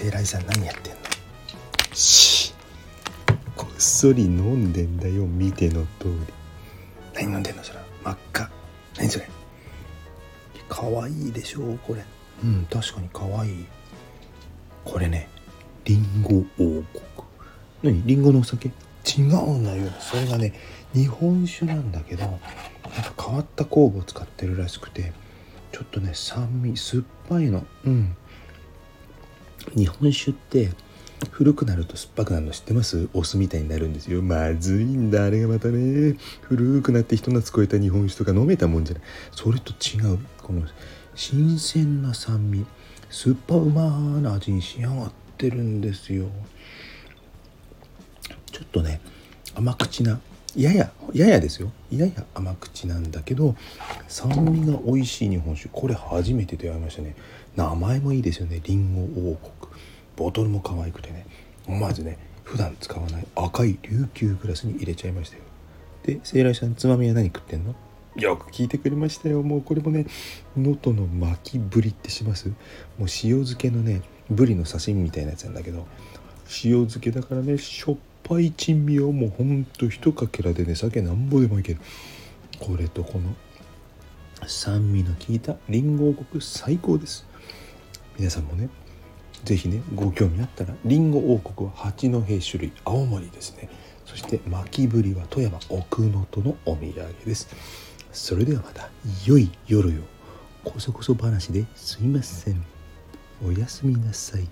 聖来さん何やってんのしこっそり飲んでんだよ見ての通り何飲んでんのそれ真っ赤何それかわいいでしょうこれうん確かにかわいいこれねリンゴ王国何リンゴのお酒違うんだよそれがね日本酒なんだけどなんか変わった酵母を使ってるらしくてちょっとね酸味酸っぱいのうん日本酒って古くなると酸っぱくなるの知ってます？お酢みたいになるんですよ。まずいんだ。あれがまたね。古くなって人懐こえた日本酒とか飲めたもんじゃない。それと違う。この新鮮な酸味。酸っぱうまな味に仕上がってるんですよ。ちょっとね甘口なややややですよ。やや甘口なんだけど酸味が美味しい日本酒。これ初めて出会いましたね。名前もいいですよね。りんご王国。ボトルも可愛くてね。思わずね普段使わない赤い琉球グラスに入れちゃいましたよ。で聖来さんつまみは何食ってんの？よく聞いてくれましたよ。もうこれもね能登の巻きぶりってします？もう塩漬けのねぶりの刺身みたいなやつなんだけど。塩漬けだからねしょっぱい珍味をもうほんと一かけらでね酒なんぼでもいける。これとこの酸味の効いたりんご王国最高です。皆さんもね是非ねご興味あったらりんご王国は八戸種類青森ですね。そして巻きぶりは富山奥能登のお土産です。それではまた良い夜よ。こそこそ話ですいません。おやすみなさい。